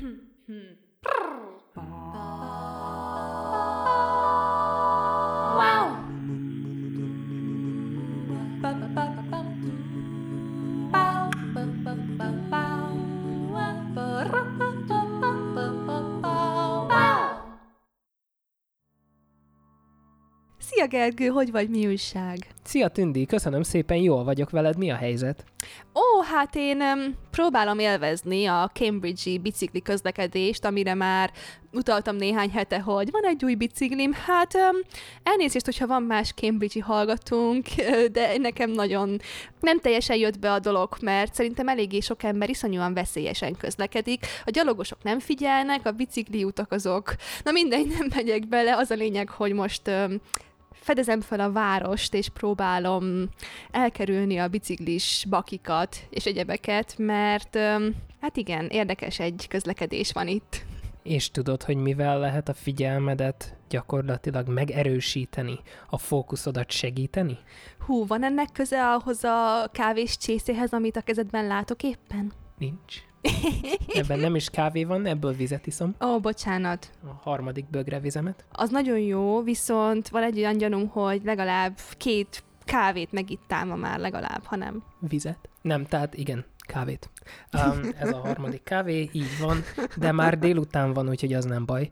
Szia Gergő, hogy vagy, mi újság? Szia Tündi, köszönöm szépen, jól vagyok veled, mi a helyzet? Ó, hát én um, próbálom élvezni a Cambridge-i bicikli közlekedést, amire már utaltam néhány hete, hogy van egy új biciklim. Hát um, elnézést, hogyha van más Cambridge-i hallgatónk, de nekem nagyon nem teljesen jött be a dolog, mert szerintem eléggé sok ember iszonyúan veszélyesen közlekedik. A gyalogosok nem figyelnek, a bicikli utak azok. Na mindegy, nem megyek bele, az a lényeg, hogy most um, fedezem fel a várost, és próbálom elkerülni a biciklis bakikat és egyebeket, mert hát igen, érdekes egy közlekedés van itt. És tudod, hogy mivel lehet a figyelmedet gyakorlatilag megerősíteni, a fókuszodat segíteni? Hú, van ennek köze ahhoz a kávés csészéhez, amit a kezedben látok éppen? Nincs. Ebben nem is kávé van, ebből vizet iszom. Ó, bocsánat. A harmadik bögre vizemet. Az nagyon jó, viszont van egy olyan gyanúm, hogy legalább két kávét megittál ma már legalább, ha nem. Vizet? Nem, tehát igen, kávét. Um, ez a harmadik kávé, így van, de már délután van, úgyhogy az nem baj.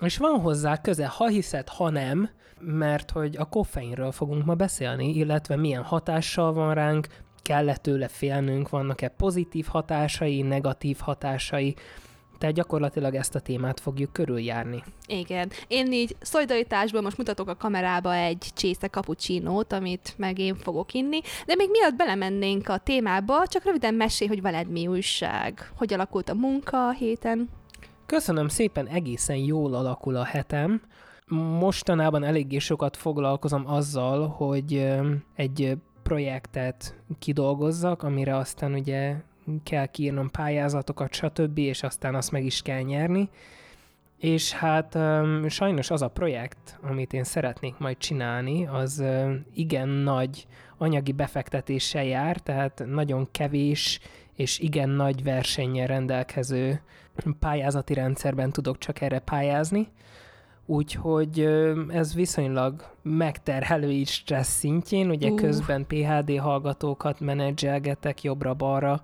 És van hozzá köze, ha hiszed, ha nem, mert hogy a koffeinről fogunk ma beszélni, illetve milyen hatással van ránk, kell-e tőle félnünk, vannak-e pozitív hatásai, negatív hatásai, tehát gyakorlatilag ezt a témát fogjuk körüljárni. Igen. Én így szolidaritásból most mutatok a kamerába egy csésze cappuccinót, amit meg én fogok inni, de még miatt belemennénk a témába, csak röviden mesélj, hogy veled mi újság. Hogy alakult a munka a héten? Köszönöm szépen, egészen jól alakul a hetem. Mostanában eléggé sokat foglalkozom azzal, hogy egy projektet kidolgozzak, amire aztán ugye kell kiírnom pályázatokat, stb., és aztán azt meg is kell nyerni. És hát sajnos az a projekt, amit én szeretnék majd csinálni, az igen nagy anyagi befektetéssel jár, tehát nagyon kevés és igen nagy versennyel rendelkező pályázati rendszerben tudok csak erre pályázni úgyhogy ez viszonylag megterhelő így stressz szintjén, ugye uh. közben PHD hallgatókat menedzselgetek jobbra-balra,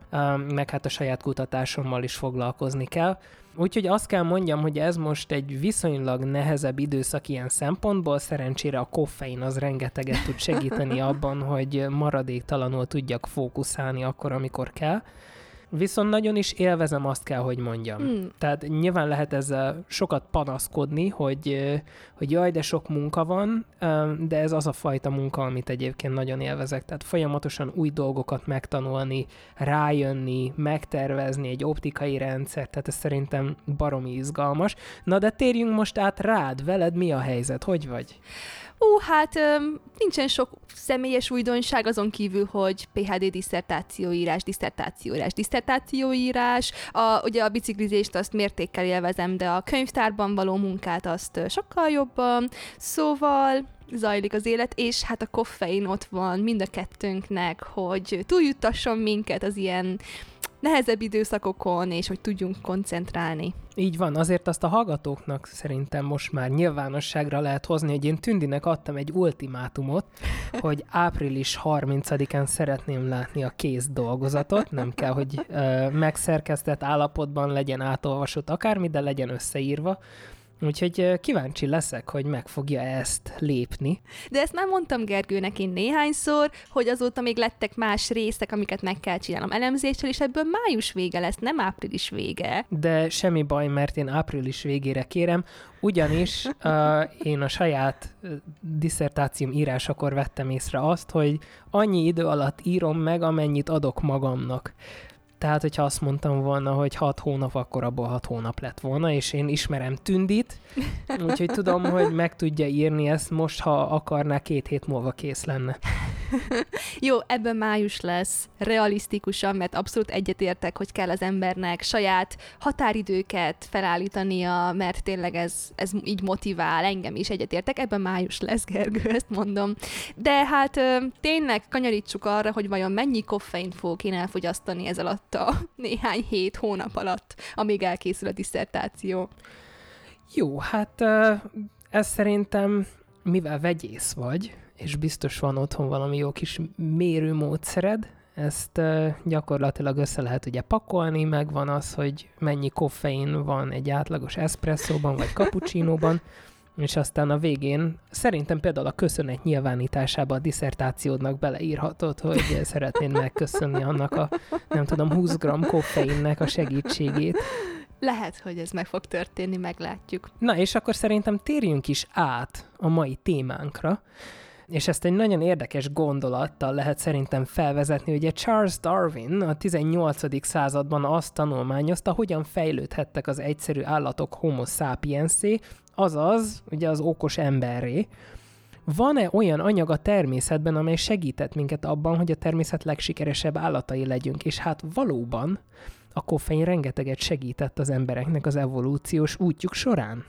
meg hát a saját kutatásommal is foglalkozni kell. Úgyhogy azt kell mondjam, hogy ez most egy viszonylag nehezebb időszak ilyen szempontból, szerencsére a koffein az rengeteget tud segíteni abban, hogy maradéktalanul tudjak fókuszálni akkor, amikor kell. Viszont nagyon is élvezem, azt kell, hogy mondjam. Hmm. Tehát nyilván lehet ezzel sokat panaszkodni, hogy, hogy jaj, de sok munka van, de ez az a fajta munka, amit egyébként nagyon élvezek. Tehát folyamatosan új dolgokat megtanulni, rájönni, megtervezni egy optikai rendszer, tehát ez szerintem baromi izgalmas. Na de térjünk most át rád, veled mi a helyzet, hogy vagy? Ú, hát nincsen sok személyes újdonság azon kívül, hogy PHD diszertációírás, diszertációírás, diszertációírás. A, ugye a biciklizést azt mértékkel élvezem, de a könyvtárban való munkát azt sokkal jobban. Szóval zajlik az élet, és hát a koffein ott van mind a kettőnknek, hogy túljuttasson minket az ilyen nehezebb időszakokon, és hogy tudjunk koncentrálni. Így van, azért azt a hallgatóknak szerintem most már nyilvánosságra lehet hozni, hogy én Tündinek adtam egy ultimátumot, hogy április 30-án szeretném látni a kész dolgozatot, nem kell, hogy ö, megszerkesztett állapotban legyen átolvasott akármi, de legyen összeírva, Úgyhogy kíváncsi leszek, hogy meg fogja ezt lépni. De ezt már mondtam Gergőnek én néhányszor, hogy azóta még lettek más részek, amiket meg kell csinálnom elemzéssel, és ebből május vége lesz, nem április vége. De semmi baj, mert én április végére kérem, ugyanis uh, én a saját diszertációm írásakor vettem észre azt, hogy annyi idő alatt írom meg, amennyit adok magamnak. Tehát, hogyha azt mondtam volna, hogy hat hónap, akkor abból hat hónap lett volna, és én ismerem Tündit, úgyhogy tudom, hogy meg tudja írni ezt most, ha akarná, két hét múlva kész lenne. Jó, ebben május lesz, realisztikusan, mert abszolút egyetértek, hogy kell az embernek saját határidőket felállítania, mert tényleg ez, ez így motivál, engem is egyetértek, ebben május lesz, Gergő, ezt mondom. De hát tényleg kanyarítsuk arra, hogy vajon mennyi koffeint fogok én elfogyasztani ez alatt a néhány hét hónap alatt, amíg elkészül a diszertáció. Jó, hát ez szerintem, mivel vegyész vagy, és biztos van otthon valami jó kis mérőmódszered, ezt gyakorlatilag össze lehet ugye pakolni, meg van az, hogy mennyi koffein van egy átlagos eszpresszóban, vagy cappuccinóban, és aztán a végén szerintem például a köszönet nyilvánításába a diszertációdnak beleírhatod, hogy szeretnéd megköszönni annak a, nem tudom, 20 g koffeinnek a segítségét. Lehet, hogy ez meg fog történni, meglátjuk. Na, és akkor szerintem térjünk is át a mai témánkra, és ezt egy nagyon érdekes gondolattal lehet szerintem felvezetni. Ugye Charles Darwin a 18. században azt tanulmányozta, hogyan fejlődhettek az egyszerű állatok homo sapiensé, azaz ugye az okos emberré. Van-e olyan anyag a természetben, amely segített minket abban, hogy a természet legsikeresebb állatai legyünk? És hát valóban a koffein rengeteget segített az embereknek az evolúciós útjuk során.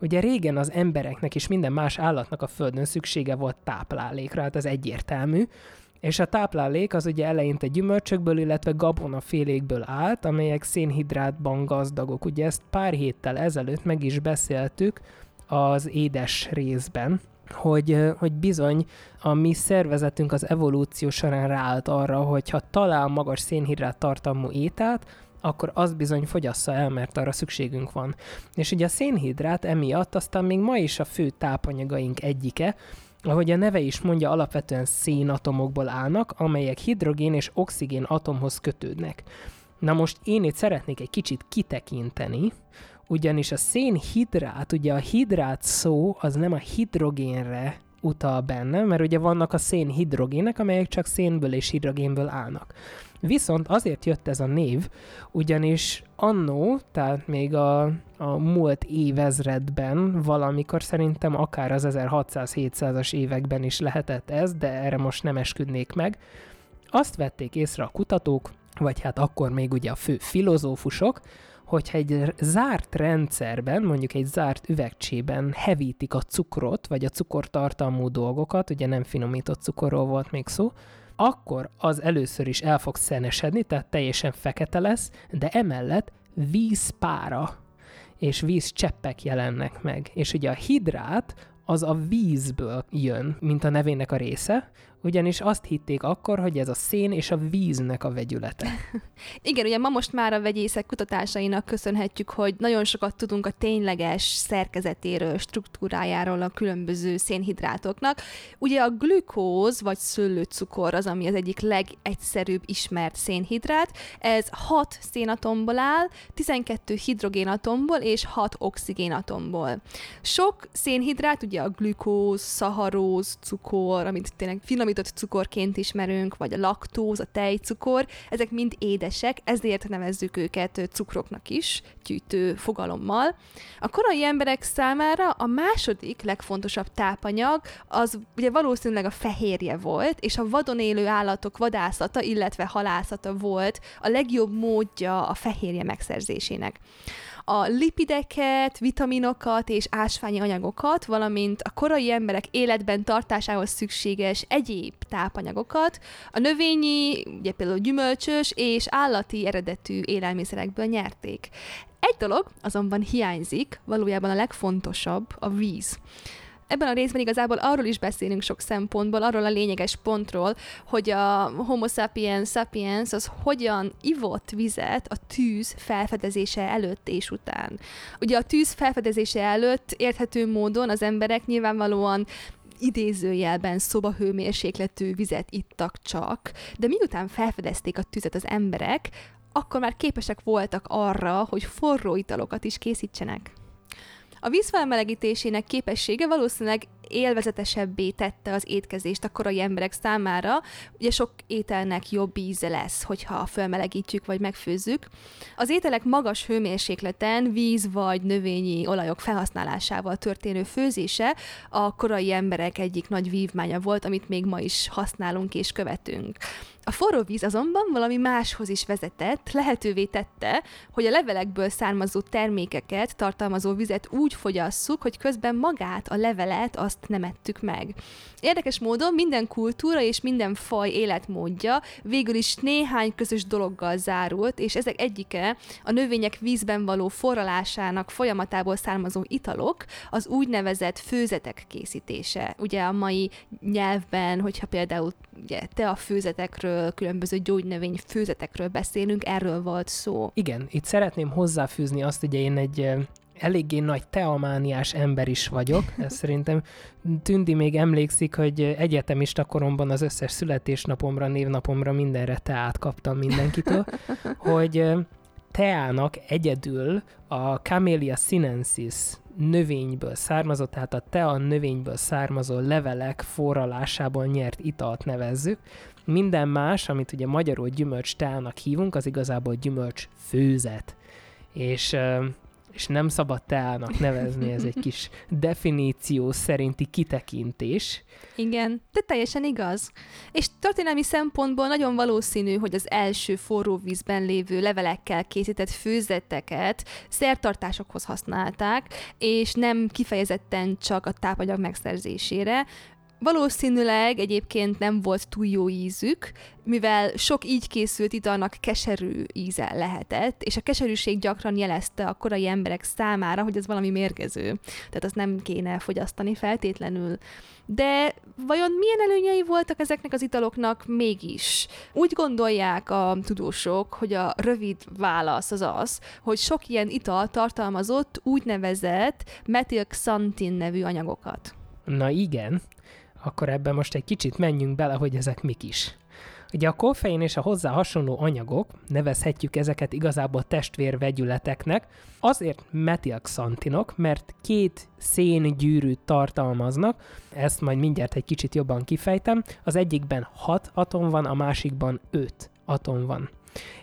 Ugye régen az embereknek és minden más állatnak a Földön szüksége volt táplálékra, hát ez egyértelmű, és a táplálék az ugye eleinte gyümölcsökből, illetve gabonafélékből állt, amelyek szénhidrátban gazdagok. Ugye ezt pár héttel ezelőtt meg is beszéltük az édes részben, hogy, hogy bizony a mi szervezetünk az evolúció során ráállt arra, hogy ha talál magas szénhidrát tartalmú ételt, akkor az bizony fogyassza el, mert arra szükségünk van. És ugye a szénhidrát emiatt aztán még ma is a fő tápanyagaink egyike, ahogy a neve is mondja, alapvetően szénatomokból állnak, amelyek hidrogén és oxigén atomhoz kötődnek. Na most én itt szeretnék egy kicsit kitekinteni, ugyanis a szénhidrát, ugye a hidrát szó az nem a hidrogénre utal benne, mert ugye vannak a szénhidrogének, amelyek csak szénből és hidrogénből állnak. Viszont azért jött ez a név, ugyanis annó, tehát még a, a múlt évezredben, valamikor szerintem akár az 1600-700-as években is lehetett ez, de erre most nem esküdnék meg, azt vették észre a kutatók, vagy hát akkor még ugye a fő filozófusok, hogyha egy zárt rendszerben, mondjuk egy zárt üvegcsében hevítik a cukrot, vagy a cukortartalmú dolgokat, ugye nem finomított cukorról volt még szó, akkor az először is el fog szenesedni, tehát teljesen fekete lesz, de emellett vízpára és vízcseppek jelennek meg. És ugye a hidrát az a vízből jön, mint a nevének a része, ugyanis azt hitték akkor, hogy ez a szén és a víznek a vegyülete. Igen, ugye ma most már a vegyészek kutatásainak köszönhetjük, hogy nagyon sokat tudunk a tényleges szerkezetéről, struktúrájáról a különböző szénhidrátoknak. Ugye a glükóz vagy szőlőcukor az, ami az egyik legegyszerűbb ismert szénhidrát. Ez 6 szénatomból áll, 12 hidrogénatomból és 6 oxigénatomból. Sok szénhidrát, ugye a glükóz, szaharóz, cukor, amit tényleg finomít finomított cukorként ismerünk, vagy a laktóz, a tejcukor, ezek mind édesek, ezért nevezzük őket cukroknak is, gyűjtő fogalommal. A korai emberek számára a második legfontosabb tápanyag az ugye valószínűleg a fehérje volt, és a vadon élő állatok vadászata, illetve halászata volt a legjobb módja a fehérje megszerzésének a lipideket, vitaminokat és ásványi anyagokat, valamint a korai emberek életben tartásához szükséges egyéb tápanyagokat, a növényi, ugye például gyümölcsös és állati eredetű élelmiszerekből nyerték. Egy dolog azonban hiányzik, valójában a legfontosabb, a víz ebben a részben igazából arról is beszélünk sok szempontból, arról a lényeges pontról, hogy a homo sapiens sapiens az hogyan ivott vizet a tűz felfedezése előtt és után. Ugye a tűz felfedezése előtt érthető módon az emberek nyilvánvalóan idézőjelben szobahőmérsékletű vizet ittak csak, de miután felfedezték a tüzet az emberek, akkor már képesek voltak arra, hogy forró italokat is készítsenek. A víz felmelegítésének képessége valószínűleg élvezetesebbé tette az étkezést a korai emberek számára. Ugye sok ételnek jobb íze lesz, hogyha felmelegítjük vagy megfőzzük. Az ételek magas hőmérsékleten víz vagy növényi olajok felhasználásával történő főzése a korai emberek egyik nagy vívmánya volt, amit még ma is használunk és követünk. A forró víz azonban valami máshoz is vezetett, lehetővé tette, hogy a levelekből származó termékeket tartalmazó vizet úgy fogyasszuk, hogy közben magát, a levelet, azt nem ettük meg. Érdekes módon minden kultúra és minden faj életmódja végül is néhány közös dologgal zárult, és ezek egyike a növények vízben való forralásának folyamatából származó italok, az úgynevezett főzetek készítése. Ugye a mai nyelvben, hogyha például ugye, te a főzetekről különböző gyógynövény főzetekről beszélünk, erről volt szó. Igen, itt szeretném hozzáfűzni azt, hogy én egy eléggé nagy teamániás ember is vagyok. Ez szerintem Tündi még emlékszik, hogy egyetemista koromban az összes születésnapomra, névnapomra mindenre teát kaptam mindenkitől, hogy teának egyedül a Camellia sinensis növényből származó, tehát a tea növényből származó levelek forralásából nyert italt nevezzük, minden más, amit ugye magyarul gyümölcs teának hívunk, az igazából gyümölcs főzet. És, és nem szabad teának nevezni, ez egy kis definíció szerinti kitekintés. Igen, de teljesen igaz. És történelmi szempontból nagyon valószínű, hogy az első forró vízben lévő levelekkel készített főzeteket szertartásokhoz használták, és nem kifejezetten csak a tápanyag megszerzésére, Valószínűleg egyébként nem volt túl jó ízük, mivel sok így készült italnak keserű íze lehetett, és a keserűség gyakran jelezte a korai emberek számára, hogy ez valami mérgező. Tehát azt nem kéne fogyasztani feltétlenül. De vajon milyen előnyei voltak ezeknek az italoknak mégis? Úgy gondolják a tudósok, hogy a rövid válasz az az, hogy sok ilyen ital tartalmazott úgynevezett metilxantin nevű anyagokat. Na igen, akkor ebben most egy kicsit menjünk bele, hogy ezek mik is. Ugye a koffein és a hozzá hasonló anyagok, nevezhetjük ezeket igazából testvérvegyületeknek, azért metilxantinok, mert két széngyűrűt tartalmaznak, ezt majd mindjárt egy kicsit jobban kifejtem, az egyikben 6 atom van, a másikban 5 atom van.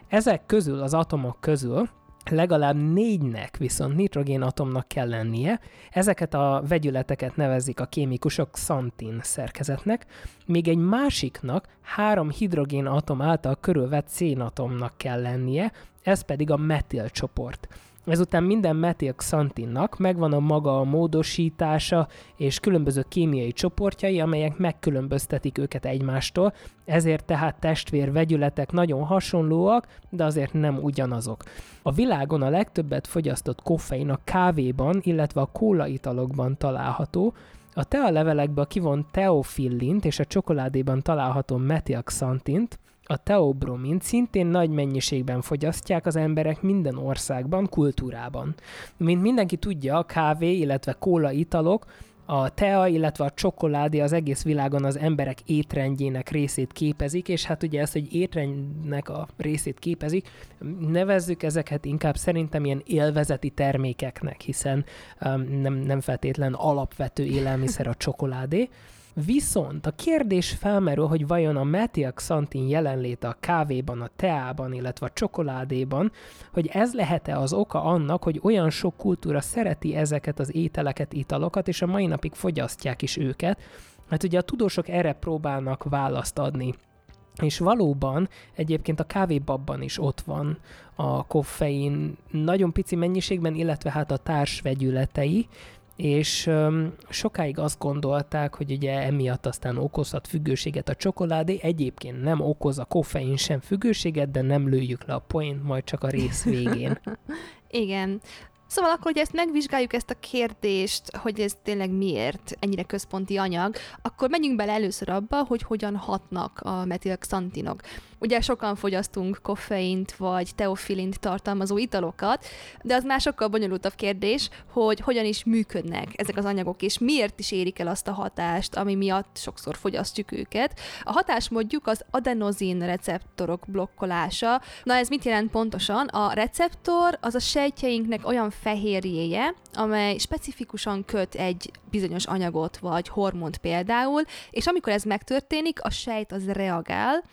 Ezek közül, az atomok közül legalább négynek viszont nitrogénatomnak kell lennie. Ezeket a vegyületeket nevezik a kémikusok xantin szerkezetnek, még egy másiknak három hidrogénatom által körülvett szénatomnak kell lennie, ez pedig a metil csoport. Ezután minden metilxantinnak megvan a maga a módosítása és különböző kémiai csoportjai, amelyek megkülönböztetik őket egymástól, ezért tehát testvér vegyületek nagyon hasonlóak, de azért nem ugyanazok. A világon a legtöbbet fogyasztott koffein a kávéban, illetve a kólaitalokban található, a tealevelekből kivont teofillint és a csokoládéban található metilxantint, a teobromint szintén nagy mennyiségben fogyasztják az emberek minden országban, kultúrában. Mint mindenki tudja, a kávé, illetve kóla italok a tea, illetve a csokoládé az egész világon az emberek étrendjének részét képezik, és hát ugye ezt, hogy étrendnek a részét képezik, nevezzük ezeket inkább szerintem ilyen élvezeti termékeknek, hiszen um, nem, nem feltétlen alapvető élelmiszer a csokoládé. Viszont a kérdés felmerül, hogy vajon a metilxantin jelenléte a kávéban, a teában, illetve a csokoládéban, hogy ez lehet-e az oka annak, hogy olyan sok kultúra szereti ezeket az ételeket, italokat, és a mai napig fogyasztják is őket. Hát ugye a tudósok erre próbálnak választ adni. És valóban egyébként a kávébabban is ott van a koffein nagyon pici mennyiségben, illetve hát a társvegyületei, és um, sokáig azt gondolták, hogy ugye emiatt aztán okozhat függőséget a csokoládé, egyébként nem okoz a koffein sem függőséget, de nem lőjük le a point majd csak a rész végén. Igen. Szóval akkor, hogy ezt megvizsgáljuk ezt a kérdést, hogy ez tényleg miért ennyire központi anyag, akkor menjünk bele először abba, hogy hogyan hatnak a metilxantinok. Ugye sokan fogyasztunk koffeint vagy teofilint tartalmazó italokat, de az már sokkal bonyolultabb kérdés, hogy hogyan is működnek ezek az anyagok, és miért is érik el azt a hatást, ami miatt sokszor fogyasztjuk őket. A hatásmódjuk az adenozin receptorok blokkolása. Na ez mit jelent pontosan? A receptor az a sejtjeinknek olyan fehérjéje, amely specifikusan köt egy bizonyos anyagot vagy hormont például, és amikor ez megtörténik, a sejt az reagál,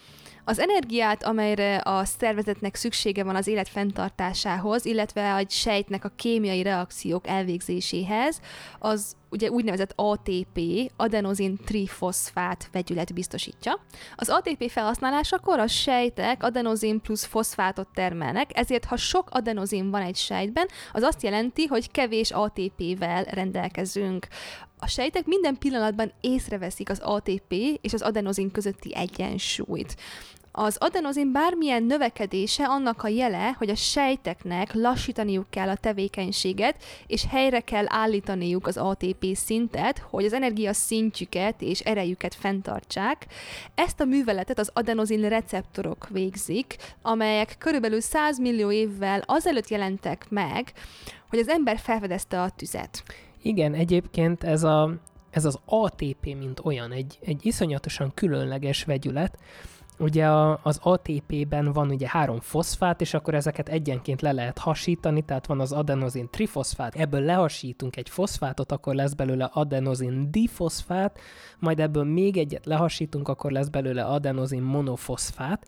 az energiát, amelyre a szervezetnek szüksége van az élet fenntartásához, illetve a sejtnek a kémiai reakciók elvégzéséhez, az ugye úgynevezett ATP, adenozin trifoszfát vegyület biztosítja. Az ATP felhasználásakor a sejtek adenozin plusz foszfátot termelnek, ezért ha sok adenozin van egy sejtben, az azt jelenti, hogy kevés ATP-vel rendelkezünk. A sejtek minden pillanatban észreveszik az ATP és az adenozin közötti egyensúlyt. Az adenozin bármilyen növekedése annak a jele, hogy a sejteknek lassítaniuk kell a tevékenységet, és helyre kell állítaniuk az ATP szintet, hogy az energia szintjüket és erejüket fenntartsák. Ezt a műveletet az adenozin receptorok végzik, amelyek körülbelül 100 millió évvel azelőtt jelentek meg, hogy az ember felfedezte a tüzet. Igen, egyébként ez, a, ez az ATP, mint olyan, egy, egy iszonyatosan különleges vegyület, ugye a, az ATP-ben van ugye három foszfát, és akkor ezeket egyenként le lehet hasítani, tehát van az adenozin trifoszfát, ebből lehasítunk egy foszfátot, akkor lesz belőle adenozin difoszfát, majd ebből még egyet lehasítunk, akkor lesz belőle adenozin monofoszfát,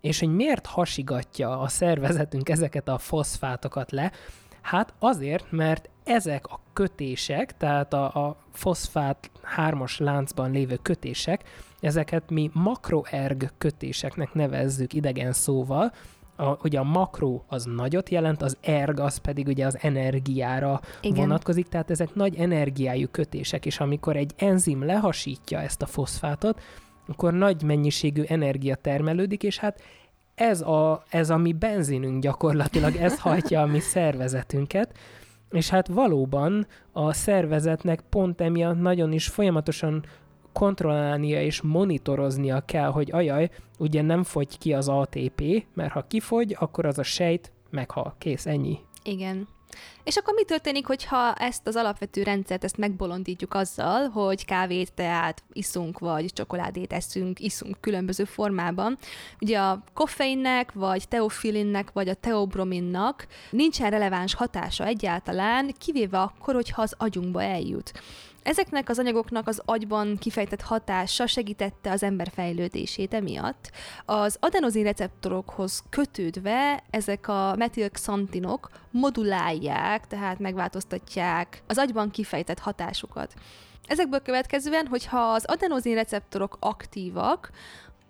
és hogy miért hasigatja a szervezetünk ezeket a foszfátokat le? Hát azért, mert ezek a kötések, tehát a, a foszfát hármas láncban lévő kötések, ezeket mi makroerg kötéseknek nevezzük idegen szóval, a, ugye a makro az nagyot jelent, az erg az pedig ugye az energiára Igen. vonatkozik, tehát ezek nagy energiájú kötések, és amikor egy enzim lehasítja ezt a foszfátot, akkor nagy mennyiségű energia termelődik, és hát ez a, ez a mi benzinünk gyakorlatilag, ez hajtja a mi szervezetünket, és hát valóban a szervezetnek pont emiatt nagyon is folyamatosan kontrollálnia és monitoroznia kell, hogy ajaj, ugye nem fogy ki az ATP, mert ha kifogy, akkor az a sejt meghal. Kész, ennyi. Igen. És akkor mi történik, hogyha ezt az alapvető rendszert, ezt megbolondítjuk azzal, hogy kávét, teát iszunk, vagy csokoládét eszünk, iszunk különböző formában. Ugye a koffeinnek, vagy teofilinnek, vagy a teobrominnak nincsen releváns hatása egyáltalán, kivéve akkor, hogyha az agyunkba eljut. Ezeknek az anyagoknak az agyban kifejtett hatása segítette az ember fejlődését emiatt. Az adenozin receptorokhoz kötődve ezek a metilxantinok modulálják, tehát megváltoztatják az agyban kifejtett hatásukat. Ezekből következően, hogyha az adenozin receptorok aktívak,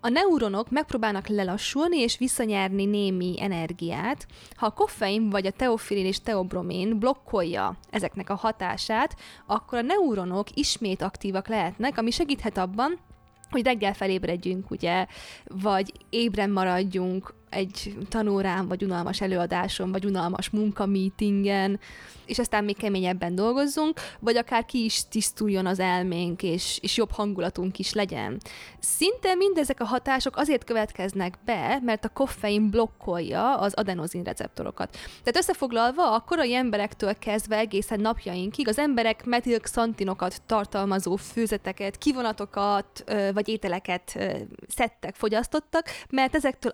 a neuronok megpróbálnak lelassulni és visszanyerni némi energiát. Ha a koffein vagy a teofilin és teobromin blokkolja ezeknek a hatását, akkor a neuronok ismét aktívak lehetnek, ami segíthet abban, hogy reggel felébredjünk, ugye, vagy ébren maradjunk egy tanórán, vagy unalmas előadáson, vagy unalmas munkameetingen, és aztán még keményebben dolgozzunk, vagy akár ki is tisztuljon az elménk, és, és jobb hangulatunk is legyen. Szinte mindezek a hatások azért következnek be, mert a koffein blokkolja az adenozin receptorokat. Tehát összefoglalva, a korai emberektől kezdve egészen napjainkig az emberek metilxantinokat tartalmazó főzeteket, kivonatokat vagy ételeket szedtek, fogyasztottak, mert ezektől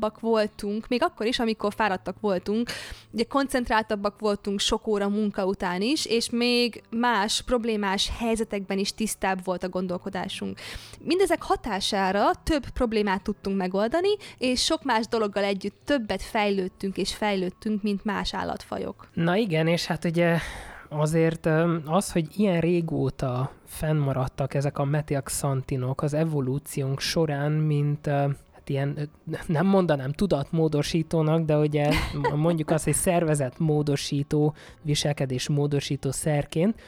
aktívabbak voltunk, még akkor is, amikor fáradtak voltunk, ugye koncentráltabbak voltunk sok óra munka után is, és még más problémás helyzetekben is tisztább volt a gondolkodásunk. Mindezek hatására több problémát tudtunk megoldani, és sok más dologgal együtt többet fejlődtünk és fejlődtünk, mint más állatfajok. Na igen, és hát ugye azért az, hogy ilyen régóta fennmaradtak ezek a metiaxantinok az evolúciónk során, mint ilyen, nem mondanám tudatmódosítónak, de ugye mondjuk azt, hogy szervezetmódosító, viselkedésmódosító szerként,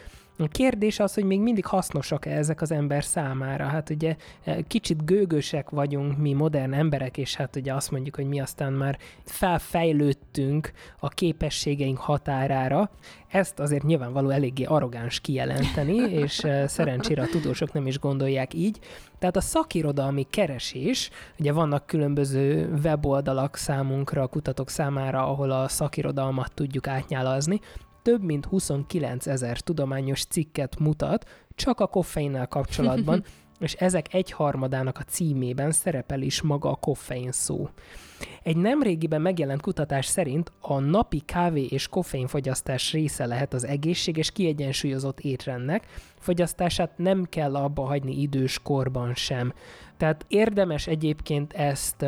A kérdés az, hogy még mindig hasznosak-e ezek az ember számára. Hát ugye eh, kicsit gőgösek vagyunk mi modern emberek, és hát ugye azt mondjuk, hogy mi aztán már felfejlődtünk a képességeink határára. Ezt azért nyilvánvaló eléggé arrogáns kijelenteni, és eh, szerencsére a tudósok nem is gondolják így. Tehát a szakirodalmi keresés, ugye vannak különböző weboldalak számunkra, kutatók számára, ahol a szakirodalmat tudjuk átnyálazni, több mint 29 ezer tudományos cikket mutat csak a koffeinnel kapcsolatban, és ezek egyharmadának a címében szerepel is maga a koffein szó. Egy nemrégiben megjelent kutatás szerint a napi kávé és koffeinfogyasztás része lehet az egészséges, kiegyensúlyozott étrendnek, fogyasztását nem kell abba hagyni idős korban sem. Tehát érdemes egyébként ezt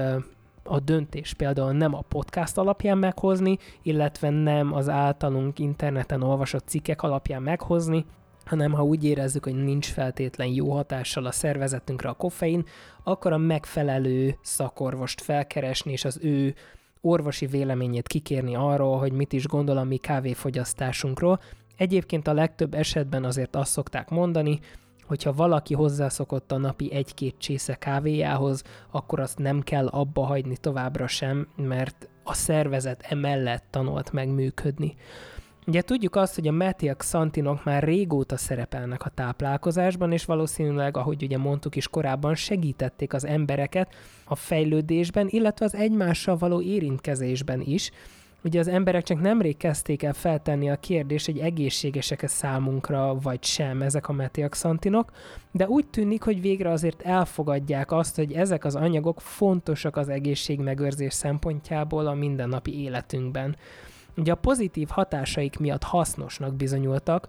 a döntés például nem a podcast alapján meghozni, illetve nem az általunk interneten olvasott cikkek alapján meghozni, hanem ha úgy érezzük, hogy nincs feltétlen jó hatással a szervezetünkre a koffein, akkor a megfelelő szakorvost felkeresni, és az ő orvosi véleményét kikérni arról, hogy mit is gondol a mi kávéfogyasztásunkról. Egyébként a legtöbb esetben azért azt szokták mondani, hogyha valaki hozzászokott a napi egy-két csésze kávéjához, akkor azt nem kell abba hagyni továbbra sem, mert a szervezet emellett tanult meg működni. Ugye tudjuk azt, hogy a metiaxantinok már régóta szerepelnek a táplálkozásban, és valószínűleg, ahogy ugye mondtuk is korábban, segítették az embereket a fejlődésben, illetve az egymással való érintkezésben is, Ugye az emberek csak nemrég kezdték el feltenni a kérdést, hogy egészségesek-e számunkra, vagy sem ezek a metiaxantinok, de úgy tűnik, hogy végre azért elfogadják azt, hogy ezek az anyagok fontosak az egészségmegőrzés szempontjából a mindennapi életünkben. Ugye a pozitív hatásaik miatt hasznosnak bizonyultak,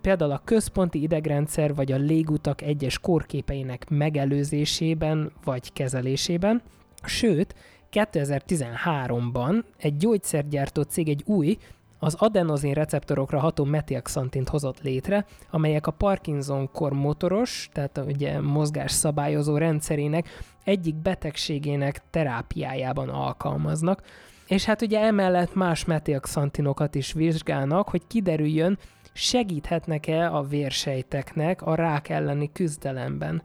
például a központi idegrendszer vagy a légutak egyes kórképeinek megelőzésében vagy kezelésében, sőt, 2013-ban egy gyógyszergyártó cég egy új, az adenozin receptorokra ható metiaxantint hozott létre, amelyek a Parkinson-kor motoros, tehát ugye mozgás szabályozó rendszerének egyik betegségének terápiájában alkalmaznak. És hát ugye emellett más metiaxantinokat is vizsgálnak, hogy kiderüljön, segíthetnek-e a vérsejteknek a rák elleni küzdelemben.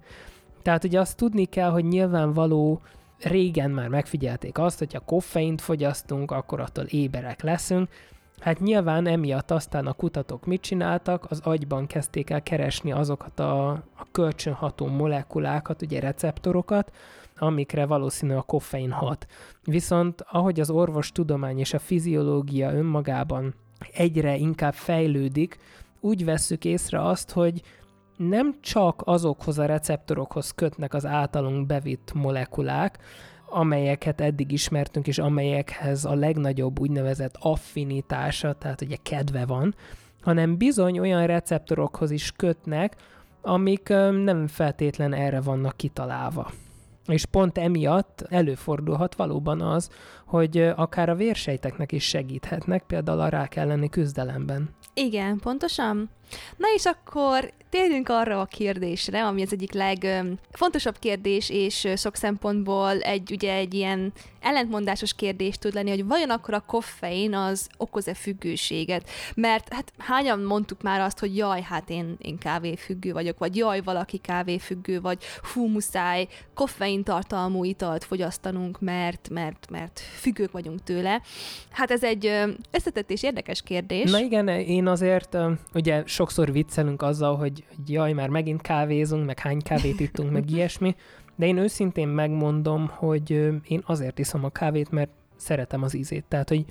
Tehát ugye azt tudni kell, hogy nyilvánvaló régen már megfigyelték azt, hogy ha koffeint fogyasztunk, akkor attól éberek leszünk. Hát nyilván emiatt aztán a kutatók mit csináltak, az agyban kezdték el keresni azokat a, a kölcsönható molekulákat, ugye receptorokat, amikre valószínű a koffein hat. Viszont ahogy az orvostudomány és a fiziológia önmagában egyre inkább fejlődik, úgy vesszük észre azt, hogy nem csak azokhoz a receptorokhoz kötnek az általunk bevitt molekulák, amelyeket eddig ismertünk, és amelyekhez a legnagyobb úgynevezett affinitása, tehát ugye kedve van, hanem bizony olyan receptorokhoz is kötnek, amik nem feltétlen erre vannak kitalálva. És pont emiatt előfordulhat valóban az, hogy akár a vérsejteknek is segíthetnek, például a rák elleni küzdelemben. Igen, pontosan. Na és akkor térjünk arra a kérdésre, ami az egyik legfontosabb kérdés, és sok szempontból egy, ugye egy ilyen ellentmondásos kérdés tud lenni, hogy vajon akkor a koffein az okoz-e függőséget? Mert hát hányan mondtuk már azt, hogy jaj, hát én, én kávéfüggő vagyok, vagy jaj, valaki kávéfüggő, vagy hú, muszáj koffein tartalmú italt fogyasztanunk, mert, mert, mert függők vagyunk tőle. Hát ez egy összetett és érdekes kérdés. Na igen, én azért ugye sokszor viccelünk azzal, hogy, hogy jaj, már megint kávézunk, meg hány kávét ittunk, meg ilyesmi, de én őszintén megmondom, hogy én azért iszom a kávét, mert szeretem az ízét. Tehát, hogy,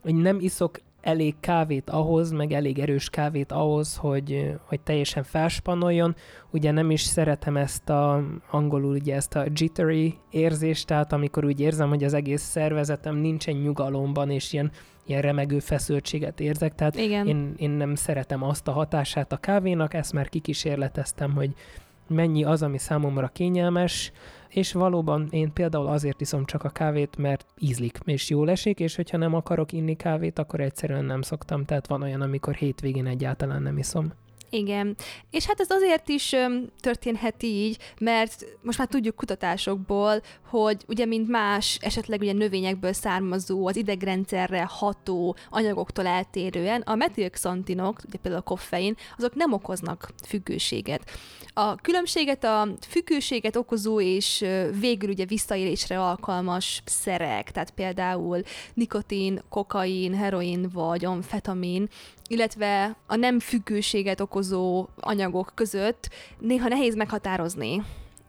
hogy nem iszok elég kávét ahhoz, meg elég erős kávét ahhoz, hogy, hogy teljesen felspanoljon. Ugye nem is szeretem ezt a, angolul ugye ezt a jittery érzést, tehát amikor úgy érzem, hogy az egész szervezetem nincsen nyugalomban, és ilyen, ilyen remegő feszültséget érzek, tehát Igen. Én, én nem szeretem azt a hatását a kávénak, ezt már kikísérleteztem, hogy mennyi az, ami számomra kényelmes, és valóban én például azért iszom csak a kávét, mert ízlik, és jól esik, és hogyha nem akarok inni kávét, akkor egyszerűen nem szoktam, tehát van olyan, amikor hétvégén egyáltalán nem iszom. Igen, és hát ez azért is öm, történhet így, mert most már tudjuk kutatásokból, hogy ugye mint más esetleg ugye növényekből származó, az idegrendszerre ható anyagoktól eltérően a metilxantinok, ugye például a koffein, azok nem okoznak függőséget. A különbséget a függőséget okozó és végül ugye visszaélésre alkalmas szerek, tehát például nikotin, kokain, heroin vagy amfetamin, illetve a nem függőséget okozó anyagok között néha nehéz meghatározni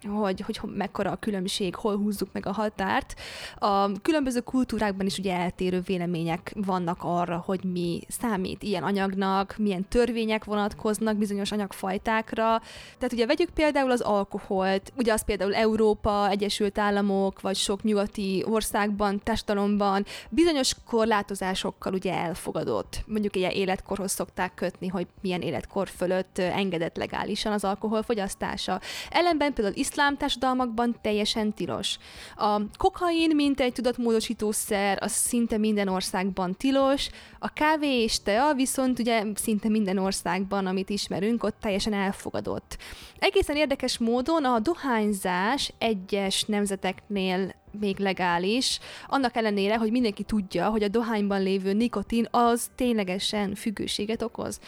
hogy, hogy mekkora a különbség, hol húzzuk meg a határt. A különböző kultúrákban is ugye eltérő vélemények vannak arra, hogy mi számít ilyen anyagnak, milyen törvények vonatkoznak bizonyos anyagfajtákra. Tehát ugye vegyük például az alkoholt, ugye az például Európa, Egyesült Államok, vagy sok nyugati országban, társadalomban bizonyos korlátozásokkal ugye elfogadott. Mondjuk ilyen életkorhoz szokták kötni, hogy milyen életkor fölött engedett legálisan az alkohol fogyasztása. Ellenben például iszlám társadalmakban teljesen tilos. A kokain, mint egy tudatmódosítószer, az szinte minden országban tilos, a kávé és tea viszont ugye szinte minden országban, amit ismerünk, ott teljesen elfogadott. Egészen érdekes módon a dohányzás egyes nemzeteknél még legális, annak ellenére, hogy mindenki tudja, hogy a dohányban lévő nikotin az ténylegesen függőséget okoz.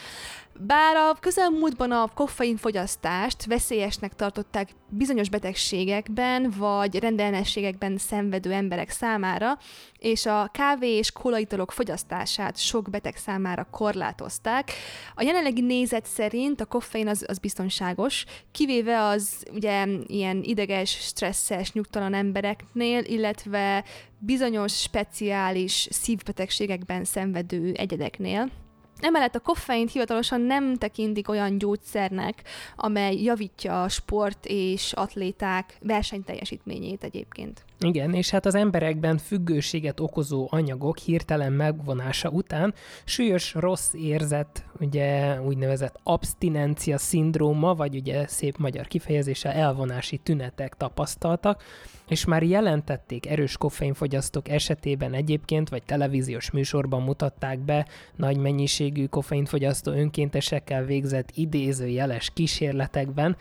Bár a közelmúltban a koffein fogyasztást veszélyesnek tartották bizonyos betegségekben vagy rendellenességekben szenvedő emberek számára, és a kávé és kolaitalok fogyasztását sok beteg számára korlátozták. A jelenlegi nézet szerint a koffein az, az biztonságos, kivéve az ugye ilyen ideges, stresszes, nyugtalan embereknél, illetve bizonyos speciális szívbetegségekben szenvedő egyedeknél. Emellett a koffeint hivatalosan nem tekintik olyan gyógyszernek, amely javítja a sport és atléták versenyteljesítményét egyébként. Igen, és hát az emberekben függőséget okozó anyagok hirtelen megvonása után súlyos rossz érzet, ugye úgynevezett abstinencia szindróma, vagy ugye szép magyar kifejezése elvonási tünetek tapasztaltak, és már jelentették erős koffeinfogyasztók esetében egyébként, vagy televíziós műsorban mutatták be nagy mennyiségű koffeinfogyasztó önkéntesekkel végzett idézőjeles kísérletekben,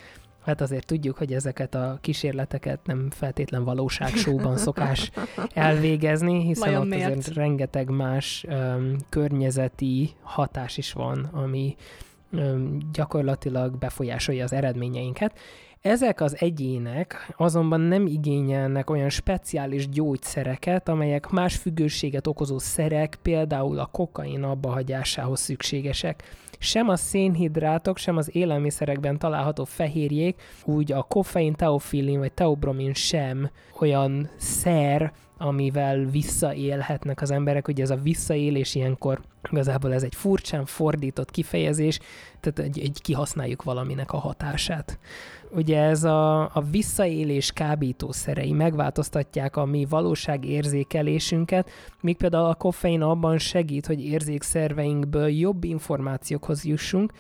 Hát azért tudjuk, hogy ezeket a kísérleteket nem feltétlen valóságsóban szokás elvégezni, hiszen Vajon ott miért? azért rengeteg más um, környezeti hatás is van, ami um, gyakorlatilag befolyásolja az eredményeinket. Ezek az egyének azonban nem igényelnek olyan speciális gyógyszereket, amelyek más függőséget okozó szerek, például a kokain abbahagyásához szükségesek. Sem a szénhidrátok, sem az élelmiszerekben található fehérjék, úgy a koffein, teofilin vagy teobromin sem olyan szer, amivel visszaélhetnek az emberek. Ugye ez a visszaélés ilyenkor igazából ez egy furcsán fordított kifejezés, tehát egy, egy kihasználjuk valaminek a hatását. Ugye ez a, a visszaélés kábítószerei megváltoztatják a mi valóságérzékelésünket, míg például a koffein abban segít, hogy érzékszerveinkből jobb információkhoz jussunk,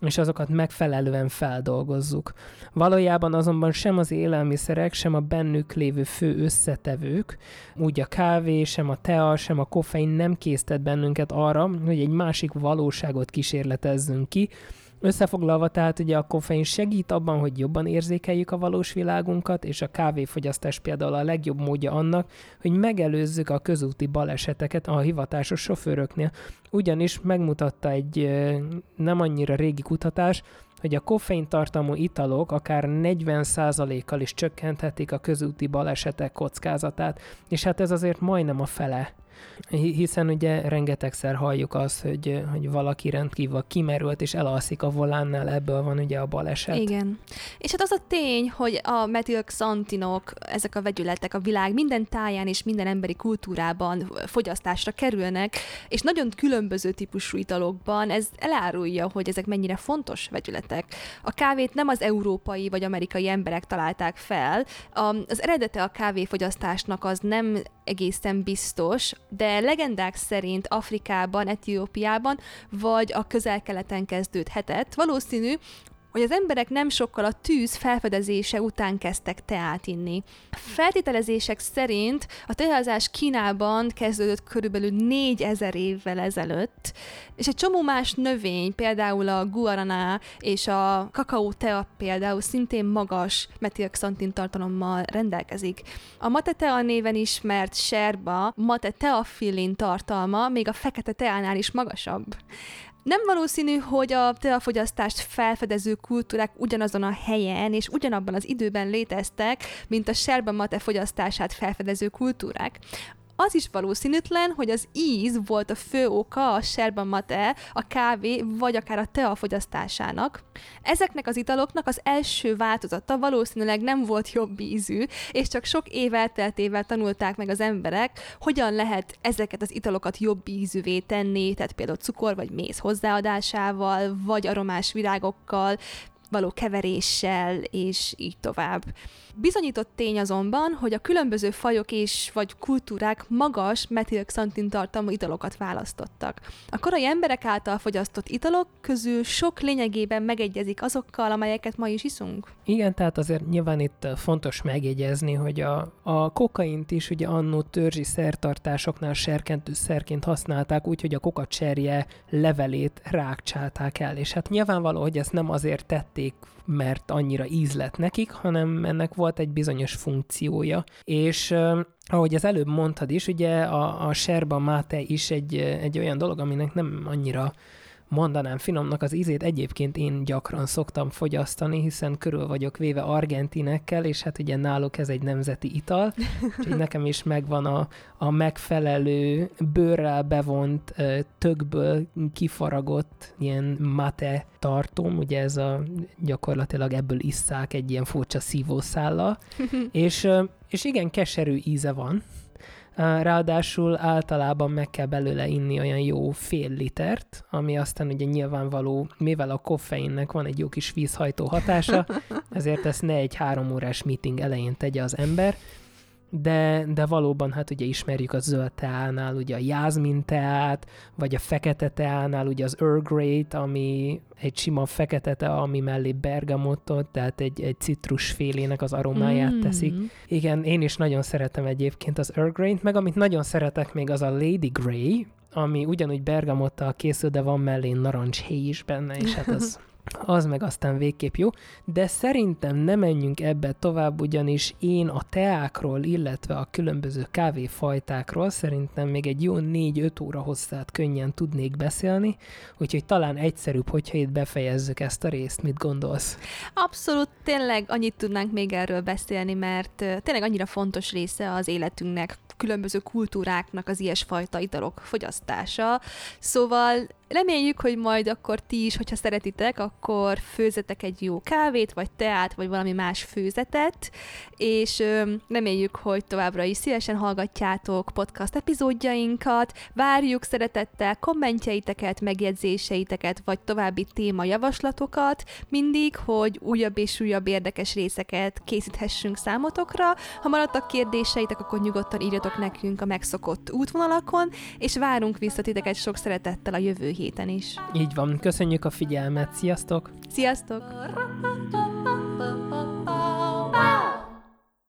és azokat megfelelően feldolgozzuk. Valójában azonban sem az élelmiszerek, sem a bennük lévő fő összetevők, úgy a kávé, sem a tea, sem a koffein nem késztet bennünket arra, hogy egy másik valóságot kísérletezzünk ki, Összefoglalva tehát ugye a koffein segít abban, hogy jobban érzékeljük a valós világunkat, és a kávéfogyasztás például a legjobb módja annak, hogy megelőzzük a közúti baleseteket a hivatásos sofőröknél. Ugyanis megmutatta egy nem annyira régi kutatás, hogy a koffein tartalmú italok akár 40%-kal is csökkenthetik a közúti balesetek kockázatát, és hát ez azért majdnem a fele hiszen ugye rengetegszer halljuk azt, hogy, hogy valaki rendkívül kimerült és elalszik a volánnál, ebből van ugye a baleset. Igen. És hát az a tény, hogy a metilxantinok, ezek a vegyületek a világ minden táján és minden emberi kultúrában fogyasztásra kerülnek, és nagyon különböző típusú italokban, ez elárulja, hogy ezek mennyire fontos vegyületek. A kávét nem az európai vagy amerikai emberek találták fel, az eredete a kávéfogyasztásnak az nem egészen biztos, de legendák szerint Afrikában, Etiópiában vagy a közel-keleten kezdődhetett. Valószínű, hogy az emberek nem sokkal a tűz felfedezése után kezdtek teát inni. Feltételezések szerint a teázás Kínában kezdődött körülbelül 4000 évvel ezelőtt, és egy csomó más növény, például a guarana és a kakaó tea például szintén magas metilxantin tartalommal rendelkezik. A matetea néven ismert serba mateteafillin tartalma még a fekete teánál is magasabb. Nem valószínű, hogy a teafogyasztást felfedező kultúrák ugyanazon a helyen és ugyanabban az időben léteztek, mint a serba mate fogyasztását felfedező kultúrák az is valószínűtlen, hogy az íz volt a fő oka a serba mate, a kávé vagy akár a tea fogyasztásának. Ezeknek az italoknak az első változata valószínűleg nem volt jobb ízű, és csak sok év elteltével tanulták meg az emberek, hogyan lehet ezeket az italokat jobb ízűvé tenni, tehát például cukor vagy méz hozzáadásával, vagy aromás virágokkal, való keveréssel, és így tovább. Bizonyított tény azonban, hogy a különböző fajok és vagy kultúrák magas metilxantin tartalmú italokat választottak. A korai emberek által fogyasztott italok közül sok lényegében megegyezik azokkal, amelyeket ma is iszunk. Igen, tehát azért nyilván itt fontos megjegyezni, hogy a, a kokaint is ugye annó törzsi szertartásoknál serkentő szerként használták, úgyhogy a kokacserje levelét rákcsálták el, és hát nyilvánvaló, hogy ezt nem azért tették, mert annyira íz lett nekik, hanem ennek volt egy bizonyos funkciója. És ahogy az előbb mondtad is, ugye a, a serba mate is egy, egy olyan dolog, aminek nem annyira mondanám finomnak az ízét. Egyébként én gyakran szoktam fogyasztani, hiszen körül vagyok véve argentinekkel, és hát ugye náluk ez egy nemzeti ital, úgyhogy nekem is megvan a, a megfelelő bőrrel bevont, tökből kifaragott ilyen mate tartom, ugye ez a gyakorlatilag ebből isszák egy ilyen furcsa szívószállal, és, és igen, keserű íze van, Ráadásul általában meg kell belőle inni olyan jó fél litert, ami aztán ugye nyilvánvaló, mivel a koffeinnek van egy jó kis vízhajtó hatása, ezért ezt ne egy három órás meeting elején tegye az ember, de, de valóban hát ugye ismerjük a zöld teánál ugye a jázmin teát, vagy a fekete teánál ugye az Earl grey ami egy sima fekete tea, ami mellé bergamottot, tehát egy, egy citrusfélének az aromáját mm. teszik. Igen, én is nagyon szeretem egyébként az Earl grey meg amit nagyon szeretek még az a Lady Grey, ami ugyanúgy bergamottal készül, de van mellé narancshéj is benne, és hát az az meg aztán végképp jó, de szerintem nem menjünk ebbe tovább, ugyanis én a teákról, illetve a különböző kávéfajtákról szerintem még egy jó 4-5 óra hosszát könnyen tudnék beszélni, úgyhogy talán egyszerűbb, hogyha itt befejezzük ezt a részt, mit gondolsz? Abszolút, tényleg annyit tudnánk még erről beszélni, mert tényleg annyira fontos része az életünknek, különböző kultúráknak az ilyesfajta italok fogyasztása. Szóval reméljük, hogy majd akkor ti is, hogyha szeretitek, akkor főzetek egy jó kávét, vagy teát, vagy valami más főzetet, és reméljük, hogy továbbra is szívesen hallgatjátok podcast epizódjainkat, várjuk szeretettel kommentjeiteket, megjegyzéseiteket, vagy további témajavaslatokat mindig, hogy újabb és újabb érdekes részeket készíthessünk számotokra. Ha maradtak kérdéseitek, akkor nyugodtan írjatok nekünk a megszokott útvonalakon, és várunk vissza titeket sok szeretettel a jövő héten is. Így van, köszönjük a figyelmet, sziasztok! Sziasztok! Wow.